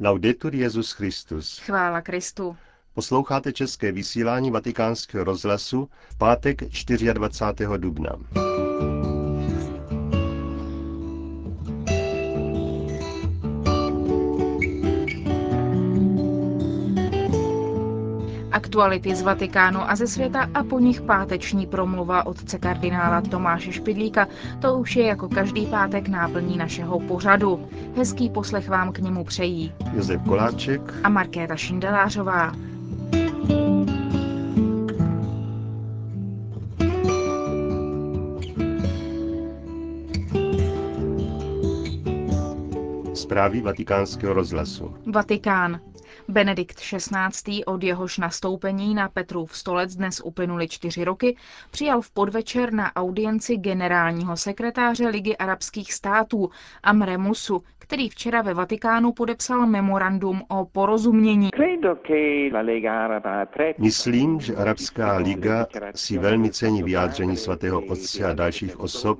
Laudetur Jezus Christus. Chvála Kristu. Posloucháte české vysílání Vatikánského rozhlasu v pátek 24. dubna. Aktuality z Vatikánu a ze světa a po nich páteční promluva otce kardinála Tomáše Špidlíka. To už je jako každý pátek náplní našeho pořadu. Hezký poslech vám k němu přejí Josef Koláček a Markéta Šindelářová. Zprávy vatikánského rozhlasu. Vatikán. Benedikt XVI. od jehož nastoupení na Petrův stolec dnes uplynuly čtyři roky, přijal v podvečer na audienci generálního sekretáře Ligy arabských států Amre Musu, který včera ve Vatikánu podepsal memorandum o porozumění. Myslím, že Arabská liga si velmi cení vyjádření svatého otce a dalších osob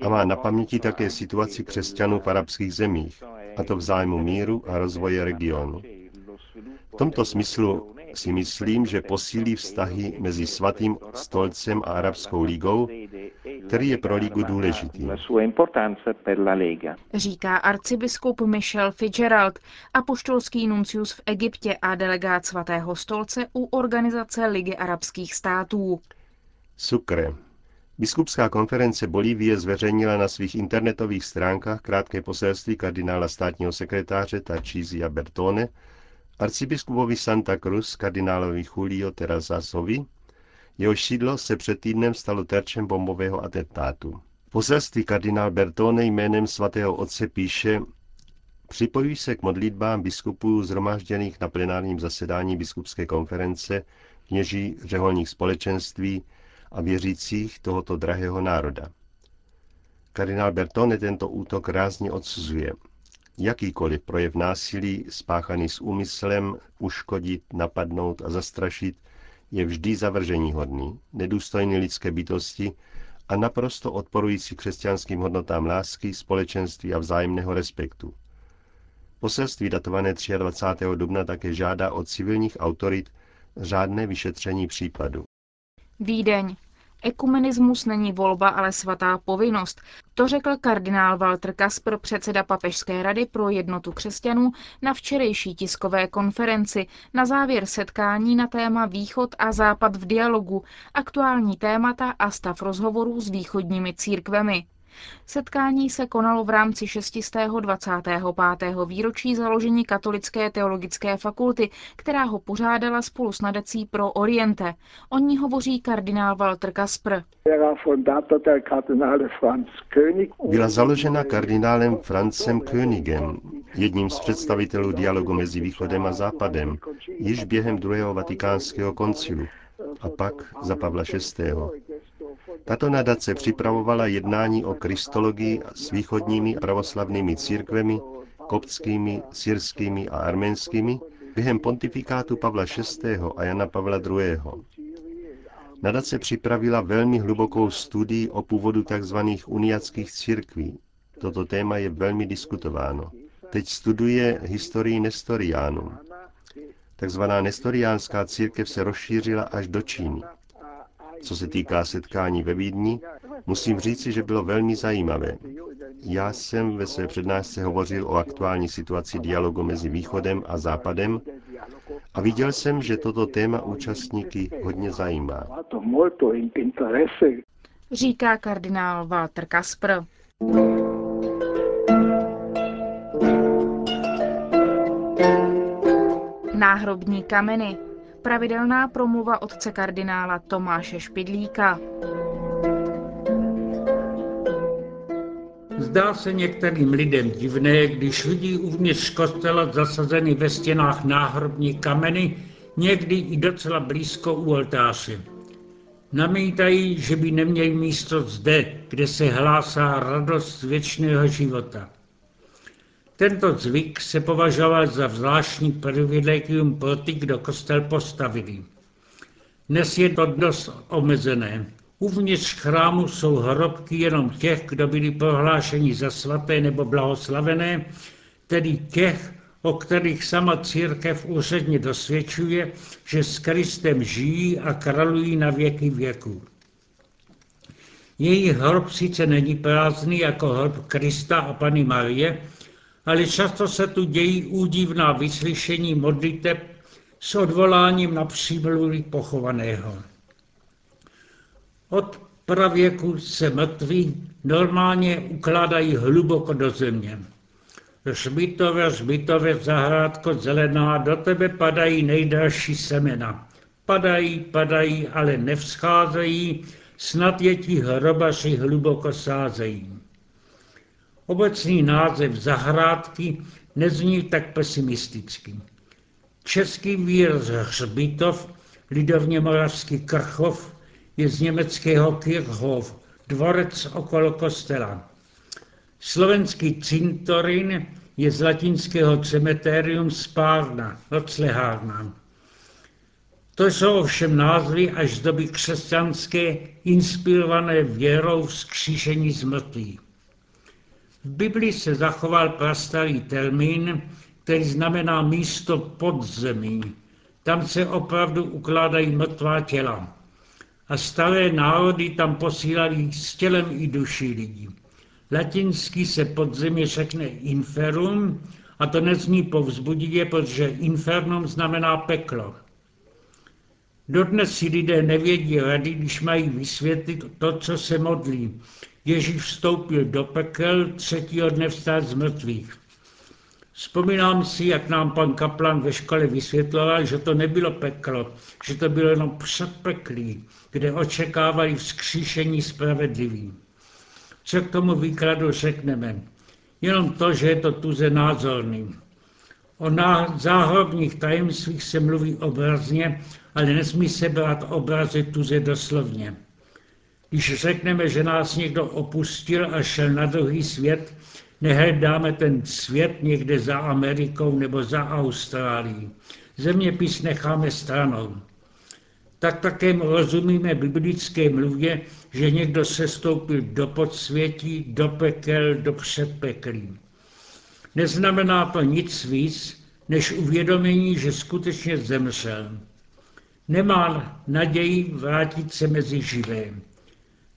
a má na paměti také situaci křesťanů v arabských zemích, a to v zájmu míru a rozvoje regionu. V tomto smyslu si myslím, že posílí vztahy mezi svatým stolcem a Arabskou ligou, který je pro ligu důležitý. Říká arcibiskup Michel Fitzgerald, apoštolský nuncius v Egyptě a delegát svatého stolce u organizace Ligy arabských států. Sukre. Biskupská konference Bolívie zveřejnila na svých internetových stránkách krátké poselství kardinála státního sekretáře Tarcísia Bertone, arcibiskupovi Santa Cruz kardinálovi Julio Terrazasovi, jeho sídlo se před týdnem stalo terčem bombového atentátu. Poselství kardinál Bertone jménem svatého otce píše, Připojuji se k modlitbám biskupů zhromážděných na plenárním zasedání biskupské konference, kněží řeholních společenství a věřících tohoto drahého národa. Kardinál Bertone tento útok rázně odsuzuje. Jakýkoliv projev násilí spáchaný s úmyslem uškodit, napadnout a zastrašit je vždy zavržení hodný, nedůstojný lidské bytosti a naprosto odporující křesťanským hodnotám lásky, společenství a vzájemného respektu. Poselství datované 23. dubna také žádá od civilních autorit řádné vyšetření případu. Vídeň. Ekumenismus není volba, ale svatá povinnost. To řekl kardinál Walter Kasper, předseda Papežské rady pro jednotu křesťanů, na včerejší tiskové konferenci na závěr setkání na téma Východ a Západ v dialogu, aktuální témata a stav rozhovorů s východními církvemi. Setkání se konalo v rámci 625. výročí založení Katolické teologické fakulty, která ho pořádala spolu s nadací pro Oriente. O ní hovoří kardinál Walter Kaspr. Byla založena kardinálem Francem Königem, jedním z představitelů dialogu mezi Východem a Západem, již během druhého vatikánského koncilu a pak za Pavla VI. Tato nadace připravovala jednání o kristologii s východními pravoslavnými církvemi, koptskými, syrskými a arménskými během pontifikátu Pavla VI. a Jana Pavla II. Nadace připravila velmi hlubokou studii o původu tzv. uniackých církví. Toto téma je velmi diskutováno. Teď studuje historii Nestoriánů. Takzvaná nestoriánská církev se rozšířila až do Číny. Co se týká setkání ve Vídni, musím říci, že bylo velmi zajímavé. Já jsem ve své přednášce hovořil o aktuální situaci dialogu mezi Východem a Západem a viděl jsem, že toto téma účastníky hodně zajímá. Říká kardinál Walter Kaspr. Náhrobní kameny. Pravidelná promluva otce kardinála Tomáše Špidlíka. Zdá se některým lidem divné, když vidí uvnitř kostela zasazeny ve stěnách náhrobní kameny, někdy i docela blízko u oltáře. Namítají, že by neměl místo zde, kde se hlásá radost věčného života. Tento zvyk se považoval za zvláštní privilegium pro ty, kdo kostel postavili. Dnes je to dost omezené. Uvnitř chrámu jsou hrobky jenom těch, kdo byli prohlášeni za svaté nebo blahoslavené, tedy těch, o kterých sama církev úředně dosvědčuje, že s Kristem žijí a králují na věky věků. Její hrob sice není prázdný jako hrob Krista a Pany Marie, ale často se tu dějí údivná vyslyšení modliteb s odvoláním na přímluví pochovaného. Od pravěku se mrtví normálně ukládají hluboko do země. Žbitové, žbitové, zahrádko zelená, do tebe padají nejdražší semena. Padají, padají, ale nevzcházejí, snad je ti hrobaři hluboko sázejí. Obecný název zahrádky nezní tak pesimisticky. Český výraz hřbitov, lidovně moravský krchov, je z německého Kirchhof, dvorec okolo kostela. Slovenský cintorín je z latinského cemeterium spárna, noclehárna. To jsou ovšem názvy až z doby křesťanské, inspirované věrou vzkříšení z mrtvých. V Biblii se zachoval prastarý termín, který znamená místo pod zemí. Tam se opravdu ukládají mrtvá těla. A staré národy tam posílali s tělem i duší lidí. Latinsky se podzemí řekne inferum a to nezní povzbudivě, protože infernum znamená peklo. Dodnes si lidé nevědí rady, když mají vysvětlit to, co se modlí. Ježíš vstoupil do pekel, třetího dne vstát z mrtvých. Vzpomínám si, jak nám pan kaplan ve škole vysvětloval, že to nebylo peklo, že to bylo jenom předpeklí, kde očekávali vzkříšení spravedlivý. Co k tomu výkladu řekneme? Jenom to, že je to tuze názorný. O záhrobních tajemstvích se mluví obrazně, ale nesmí se brát obrazy tuze doslovně. Když řekneme, že nás někdo opustil a šel na druhý svět, nehledáme ten svět někde za Amerikou nebo za Austrálií. Zeměpis necháme stranou. Tak také rozumíme biblické mluvě, že někdo sestoupil do podsvětí, do pekel, do předpeklí. Neznamená to nic víc, než uvědomění, že skutečně zemřel. Nemá naději vrátit se mezi živé.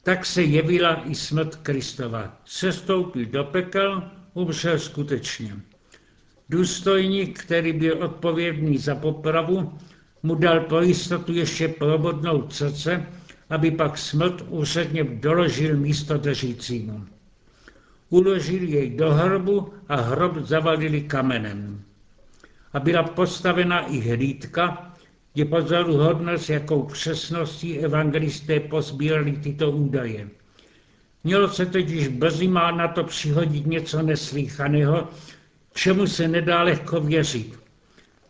Tak se jevila i smrt Kristova. Sestoupil do pekel, umřel skutečně. Důstojník, který byl odpovědný za popravu, mu dal pro jistotu ještě probodnout srdce, aby pak smrt úředně doložil místo držícímu. Uložil jej do hrobu a hrob zavalili kamenem. A byla postavena i hlídka, je pozoruhodné, s jakou přesností evangelisté pozbírali tyto údaje. Mělo se totiž brzy má na to přihodit něco neslýchaného, čemu se nedá lehko věřit.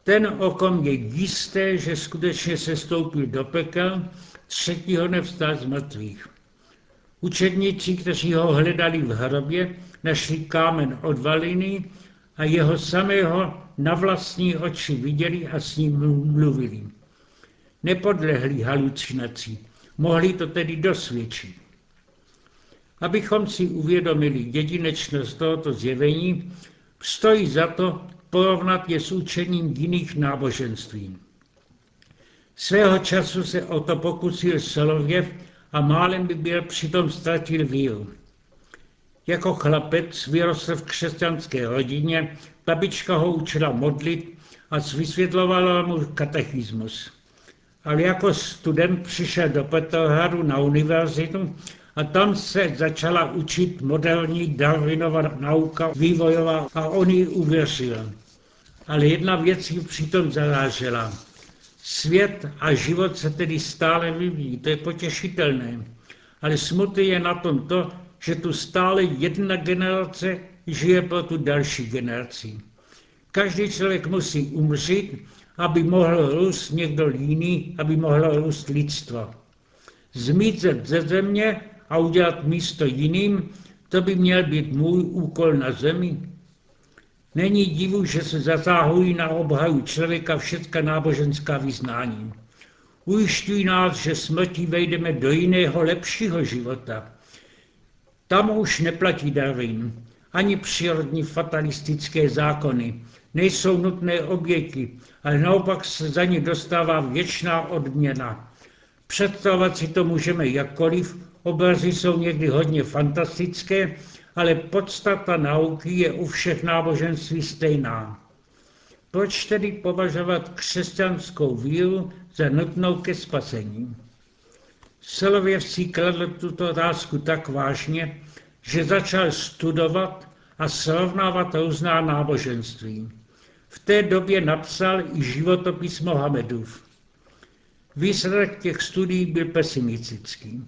Ten, o kom je jisté, že skutečně se stoupil do pekel, třetího nevstal z mrtvých. Učedníci, kteří ho hledali v hrobě, našli kámen odvalený a jeho samého na vlastní oči viděli a s ním mluvili. Nepodlehli halucinací, mohli to tedy dosvědčit. Abychom si uvědomili jedinečnost tohoto zjevení, stojí za to porovnat je s učením jiných náboženství. Svého času se o to pokusil Solověv a málem by byl přitom ztratil víru. Jako chlapec vyrostl v křesťanské rodině, babička ho učila modlit a vysvětlovala mu katechismus. Ale jako student přišel do Petrohradu na univerzitu a tam se začala učit moderní Darwinova nauka vývojová a on ji uvěřil. Ale jedna věc ji přitom zarážela. Svět a život se tedy stále vyvíjí, to je potěšitelné. Ale smutný je na tom to, že tu stále jedna generace žije pro tu další generaci. Každý člověk musí umřít, aby mohl růst někdo jiný, aby mohlo růst lidstvo. Zmizet ze země a udělat místo jiným, to by měl být můj úkol na zemi. Není divu, že se zasáhují na obhaju člověka všechna náboženská vyznání. Ujišťují nás, že smrtí vejdeme do jiného, lepšího života. Tam už neplatí Darwin. ani přírodní fatalistické zákony. Nejsou nutné oběti, ale naopak se za ně dostává věčná odměna. Představovat si to můžeme jakkoliv, obrazy jsou někdy hodně fantastické, ale podstata nauky je u všech náboženství stejná. Proč tedy považovat křesťanskou víru za nutnou ke spasení? Si kladl tuto otázku tak vážně, že začal studovat a srovnávat různá náboženství. V té době napsal i životopis Mohamedův. Výsledek těch studií byl pesimistický.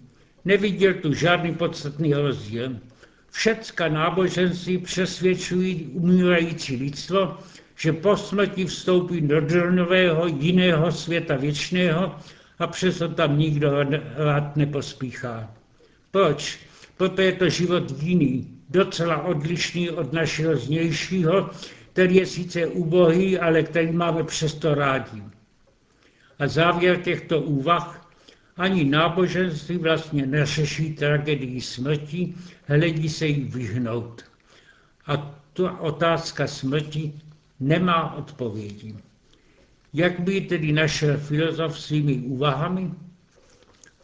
Neviděl tu žádný podstatný rozdíl. Všecka náboženství přesvědčují umírající lidstvo, že po smrti vstoupí do nového jiného světa věčného a přesto tam nikdo rád nepospíchá. Proč? Proto je to život jiný, docela odlišný od našeho znějšího, který je sice ubohý, ale který máme přesto rádi. A závěr těchto úvah ani náboženství vlastně neřeší tragedii smrti, hledí se jí vyhnout. A tu otázka smrti nemá odpovědi. Jak by tedy našel filozof svými úvahami?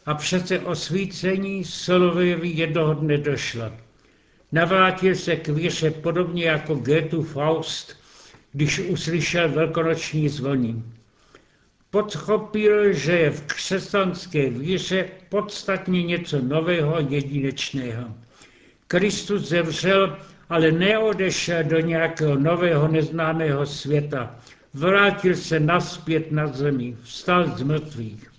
A přece osvícení Solovejovi jednoho dne došlo. Navrátil se k víře podobně jako Goethe Faust, když uslyšel velkonoční zvony. Podchopil, že je v křesťanské víře podstatně něco nového, jedinečného. Kristus zemřel, ale neodešel do nějakého nového neznámého světa. Vrátil se naspět na zemi, vstal z mrtvých.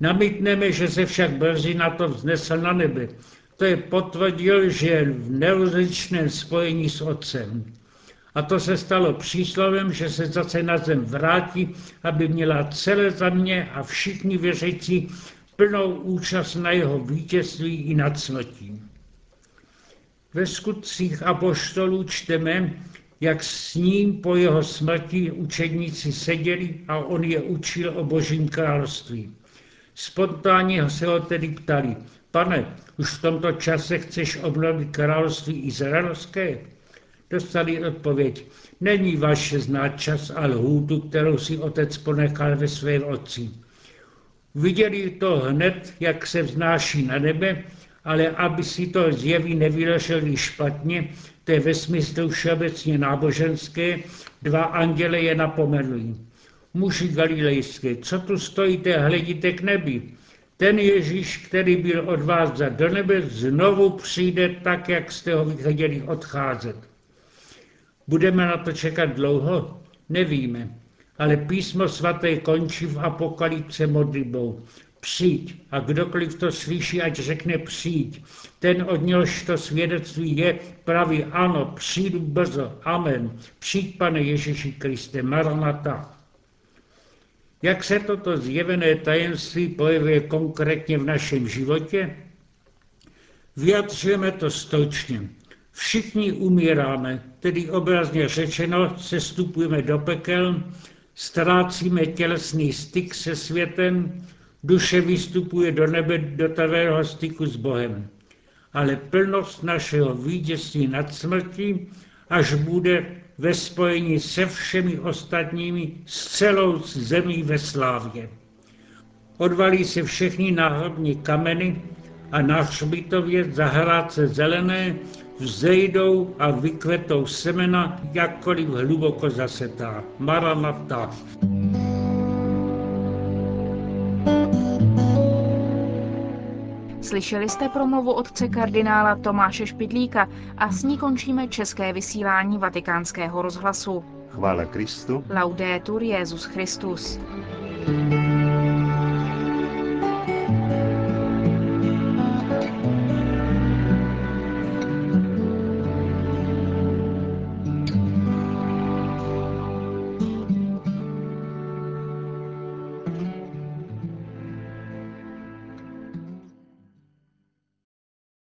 Namítneme, že se však brzy na to vznesl na nebe. To je potvrdil, že je v nerozličném spojení s Otcem. A to se stalo příslovem, že se zase na zem vrátí, aby měla celé země a všichni věřící plnou účast na jeho vítězství i nad smrtí. Ve skutcích apoštolů čteme, jak s ním po jeho smrti učedníci seděli a on je učil o božím království. Spontánně se ho tedy ptali, pane, už v tomto čase chceš obnovit království izraelské? Dostali odpověď, není vaše znát čas a lhůtu, kterou si otec ponechal ve svém otci. Viděli to hned, jak se vznáší na nebe, ale aby si to zjeví nevyložili špatně, to je ve smyslu všeobecně náboženské, dva anděle je napomenují. Muži galilejské, co tu stojíte hledíte k nebi? Ten Ježíš, který byl od vás za do nebe, znovu přijde tak, jak jste ho viděli odcházet. Budeme na to čekat dlouho? Nevíme. Ale písmo svaté končí v apokalypse modlitbou. Přijď. A kdokoliv to slyší, ať řekne přijď. Ten, od něhož to svědectví je, praví ano, přijdu brzo. Amen. Přijď, pane Ježíši Kriste, Maranata. Jak se toto zjevené tajemství projevuje konkrétně v našem životě? Vyjadřujeme to stočně. Všichni umíráme, tedy obrazně řečeno, sestupujeme do pekel, ztrácíme tělesný styk se světem, duše vystupuje do nebe do tvého styku s Bohem. Ale plnost našeho vítězství nad smrtí, až bude ve spojení se všemi ostatními, s celou zemí ve slávě. Odvalí se všechny náhrobní kameny a na hřbitově zahrádce zelené vzejdou a vykvetou semena, jakkoliv hluboko zasetá. Maranata. Slyšeli jste promluvu otce kardinála Tomáše Špidlíka a s ní končíme české vysílání vatikánského rozhlasu. Chvála Kristu. Laudetur Jezus Christus. thank you